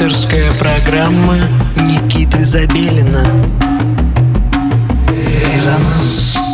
Авторская программа Никиты Забелина. Резонанс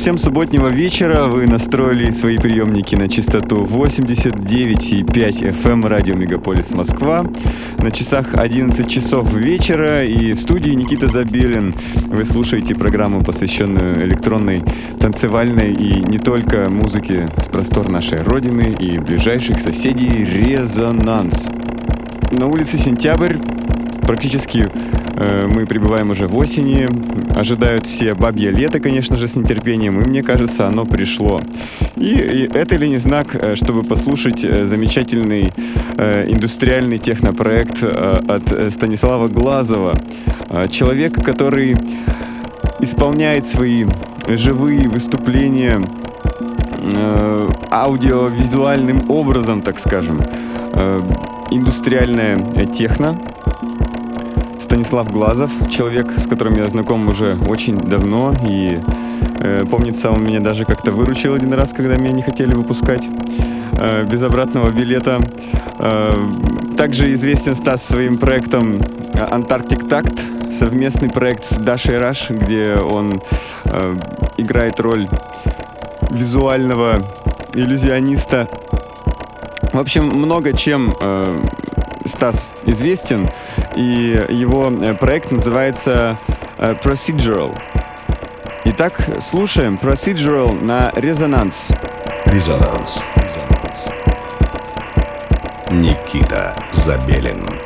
всем субботнего вечера. Вы настроили свои приемники на частоту 89,5 FM радио Мегаполис Москва. На часах 11 часов вечера и в студии Никита Забелин. Вы слушаете программу, посвященную электронной, танцевальной и не только музыке с простор нашей Родины и ближайших соседей «Резонанс». На улице сентябрь, практически э, мы прибываем уже в осени, ожидают все бабье лето, конечно же, с нетерпением, и мне кажется, оно пришло. И, и это ли не знак, э, чтобы послушать э, замечательный э, индустриальный технопроект э, от Станислава Глазова, э, человек, который исполняет свои живые выступления э, аудиовизуальным образом, так скажем. Э, индустриальная техно, Станислав Глазов, человек, с которым я знаком уже очень давно, и э, помнится, он меня даже как-то выручил один раз, когда меня не хотели выпускать э, без обратного билета. Э, также известен Стас своим проектом Антарктик Такт, совместный проект с Дашей Раш, где он э, играет роль визуального иллюзиониста. В общем, много чем э, Стас известен, и его э, проект называется э, Procedural. Итак, слушаем Procedural на резонанс. Резонанс. Никита Забелин.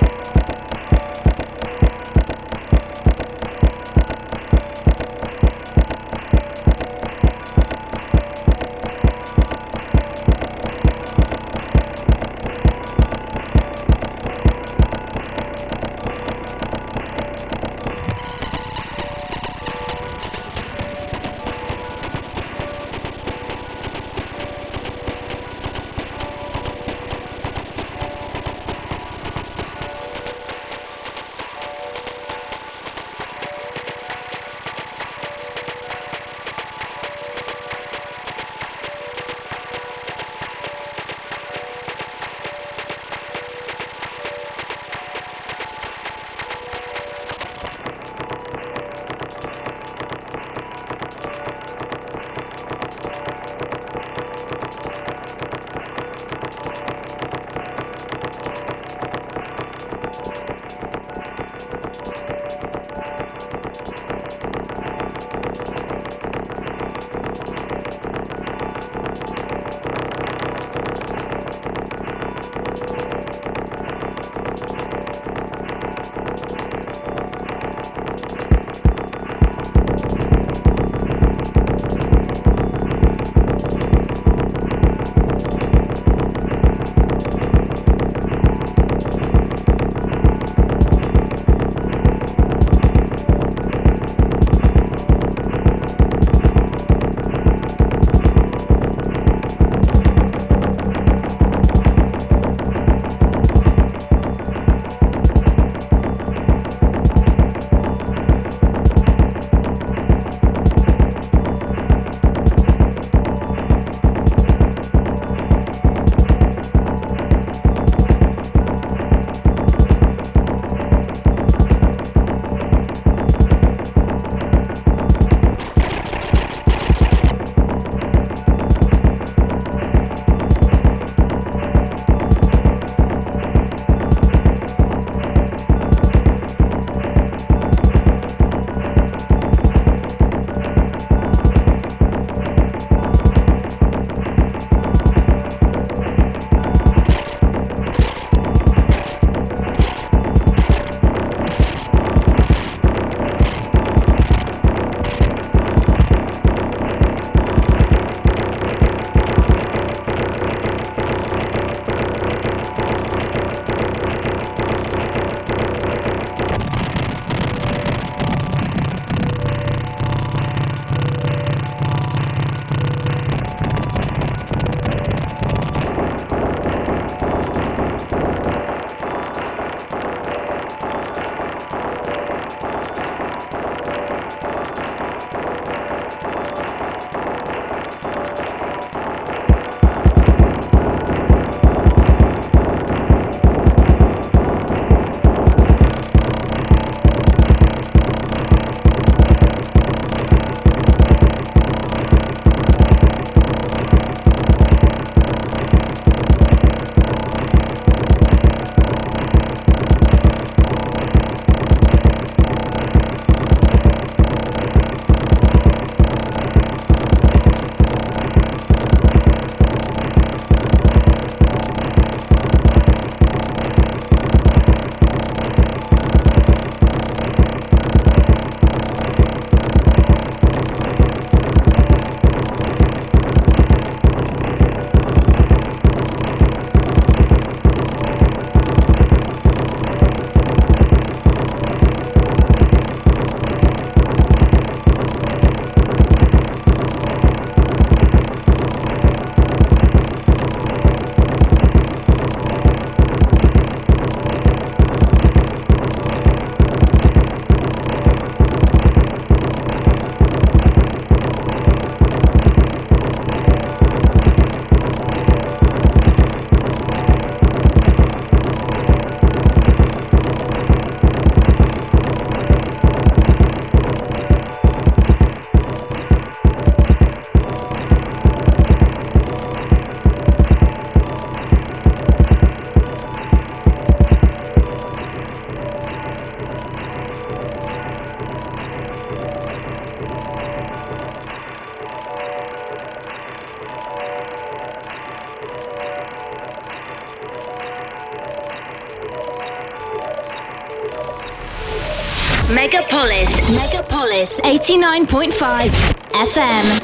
89.5 FM.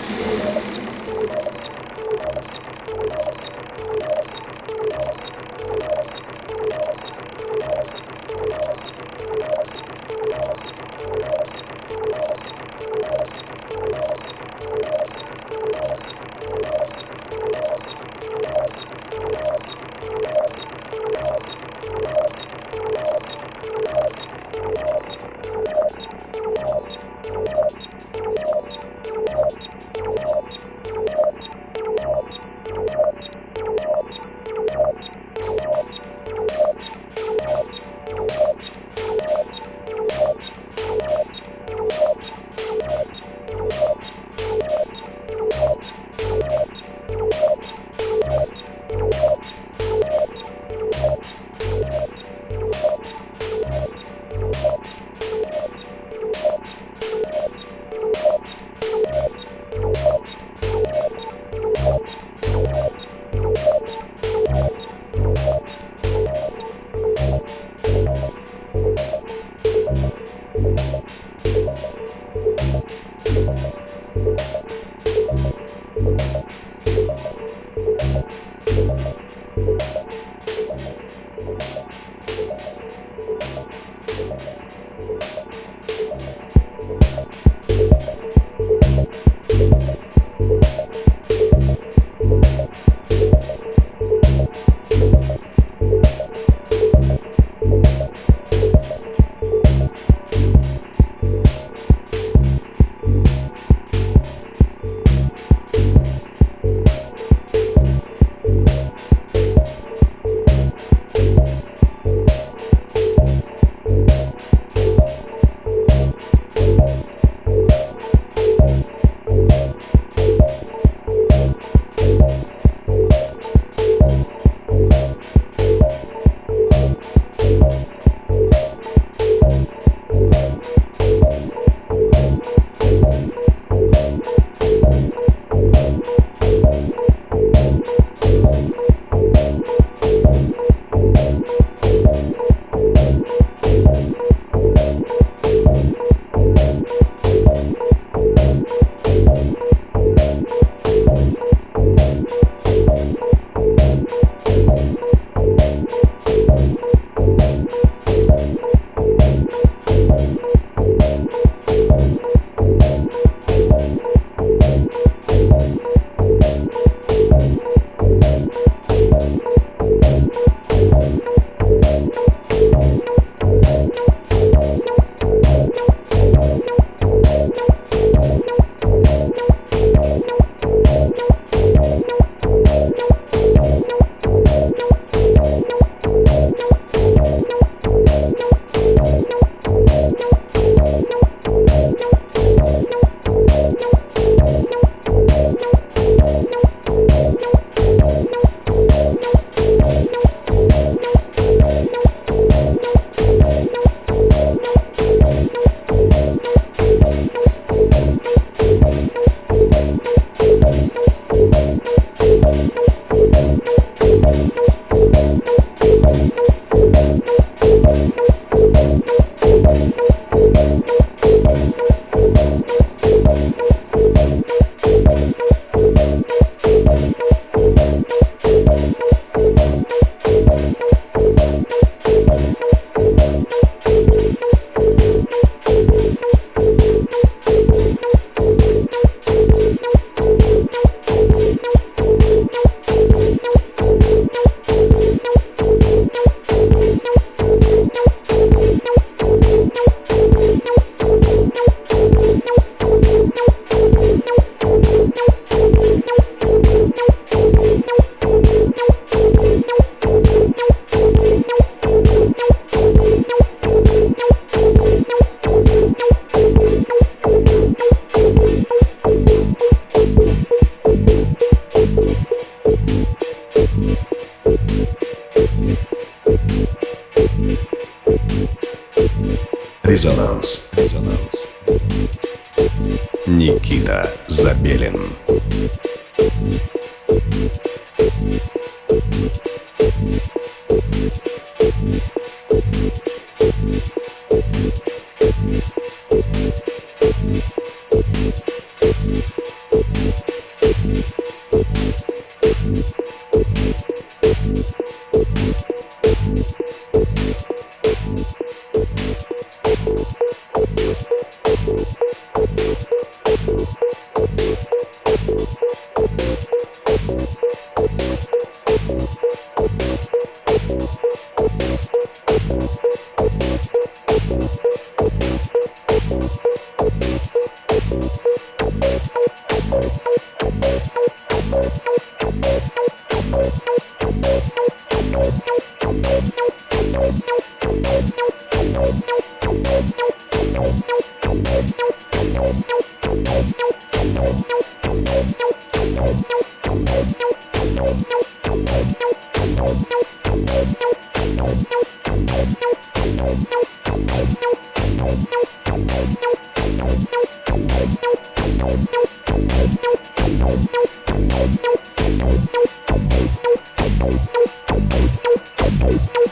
Никита Забелин. Bye.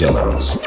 Резонанс.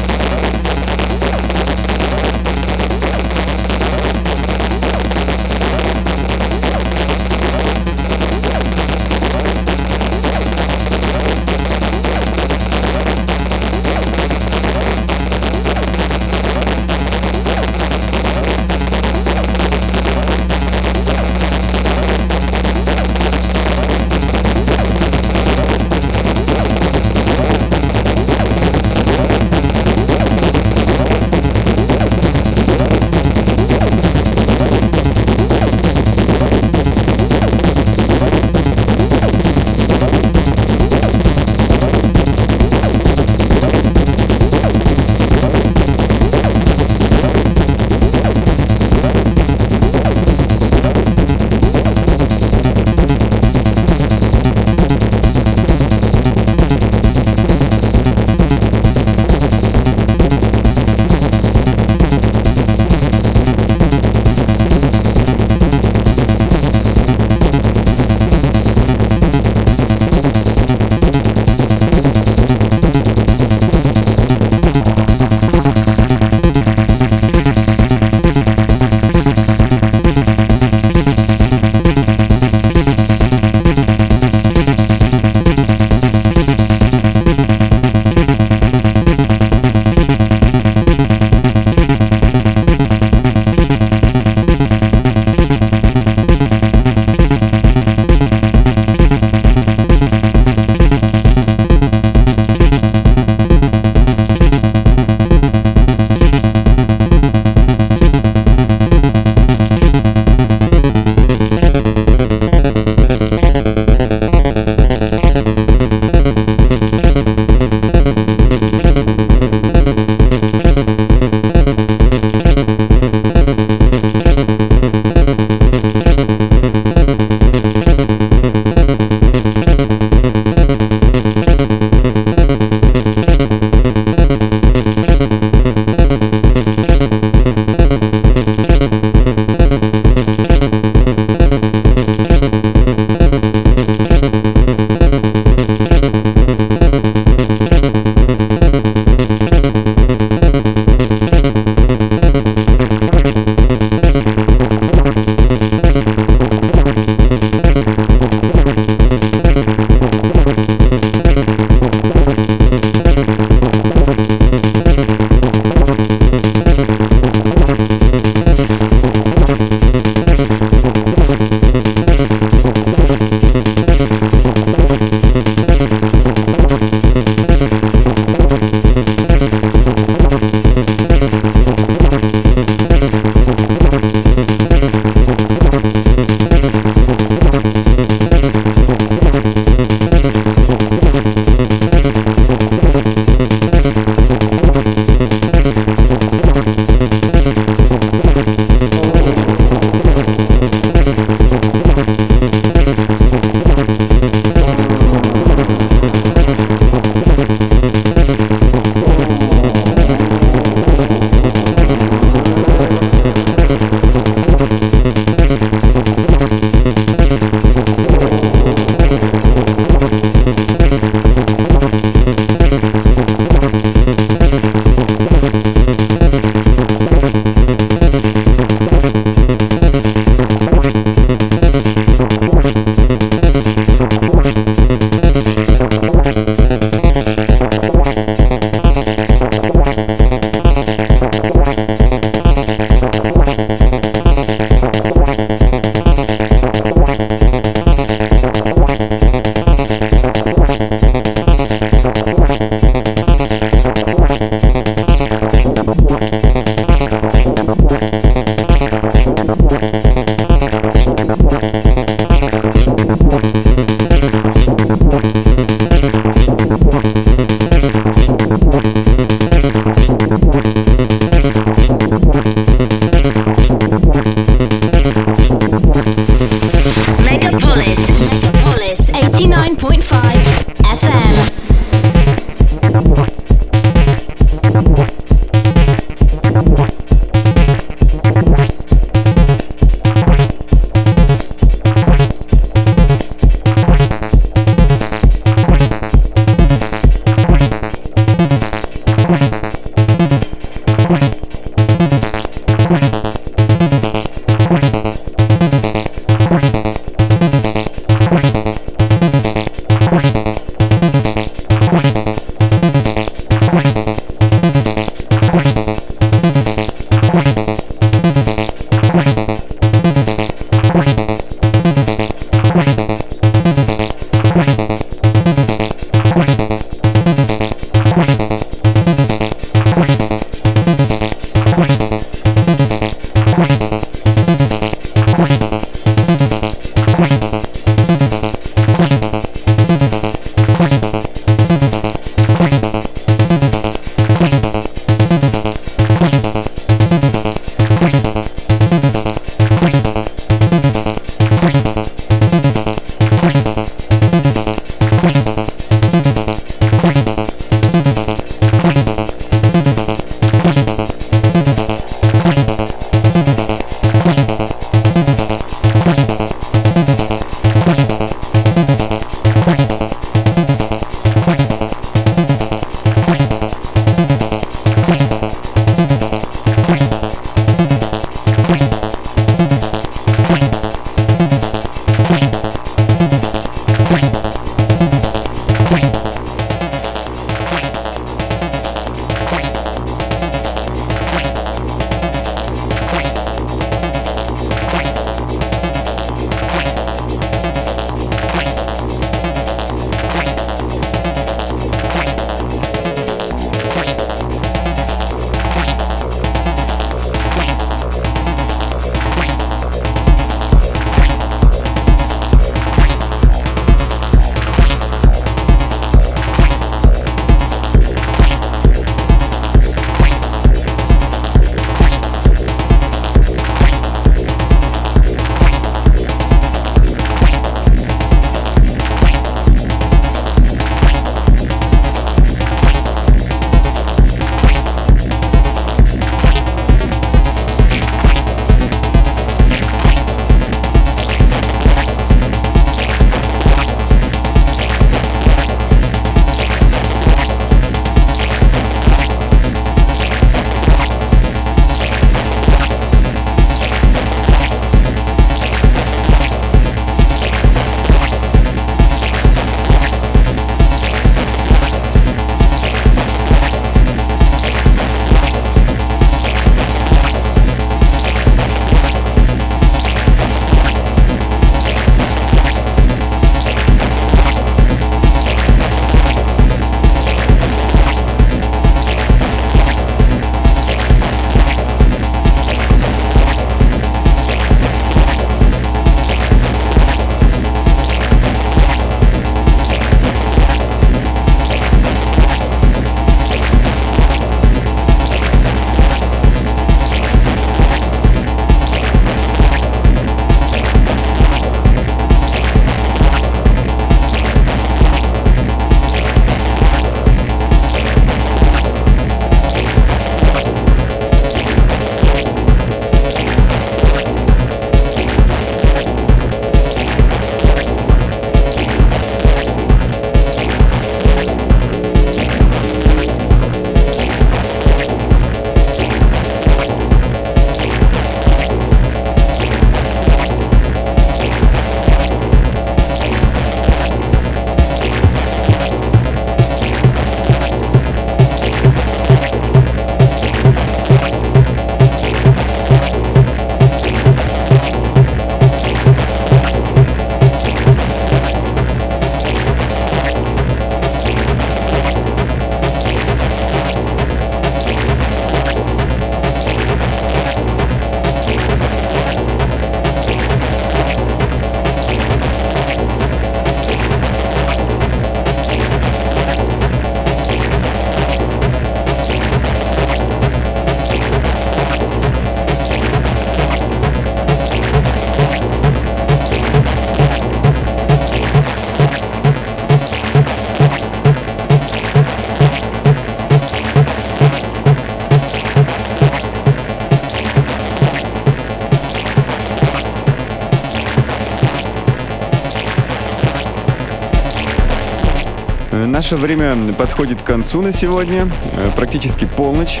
Наше время подходит к концу на сегодня. Э, практически полночь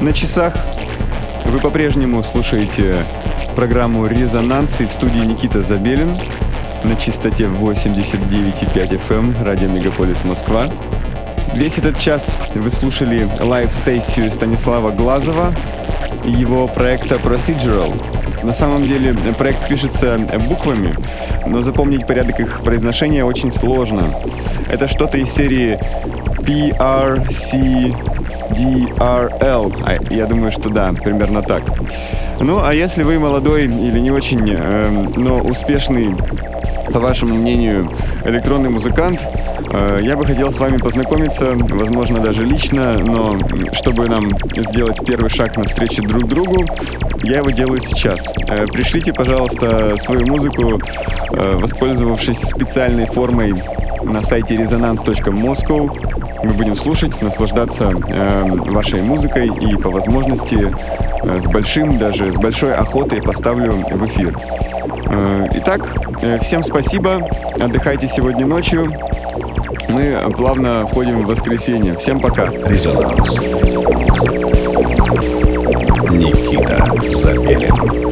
на часах. Вы по-прежнему слушаете программу «Резонанс» и в студии Никита Забелин на частоте 89,5 FM эм, радио Мегаполис Москва. Весь этот час вы слушали live-сессию Станислава Глазова и его проекта Procedural. На самом деле проект пишется буквами, но запомнить порядок их произношения очень сложно. Это что-то из серии PRCDRL. А, я думаю, что да, примерно так. Ну, а если вы молодой или не очень, э, но успешный по вашему мнению, электронный музыкант. Э, я бы хотел с вами познакомиться, возможно, даже лично, но чтобы нам сделать первый шаг навстречу друг другу, я его делаю сейчас. Э, пришлите, пожалуйста, свою музыку, э, воспользовавшись специальной формой на сайте resonance.moscow. Мы будем слушать, наслаждаться вашей музыкой и по возможности с большим, даже с большой охотой поставлю в эфир. Э, итак, э, всем спасибо. Отдыхайте сегодня ночью. Мы плавно входим в воскресенье. Всем пока. Резонанс. Никита Забелин.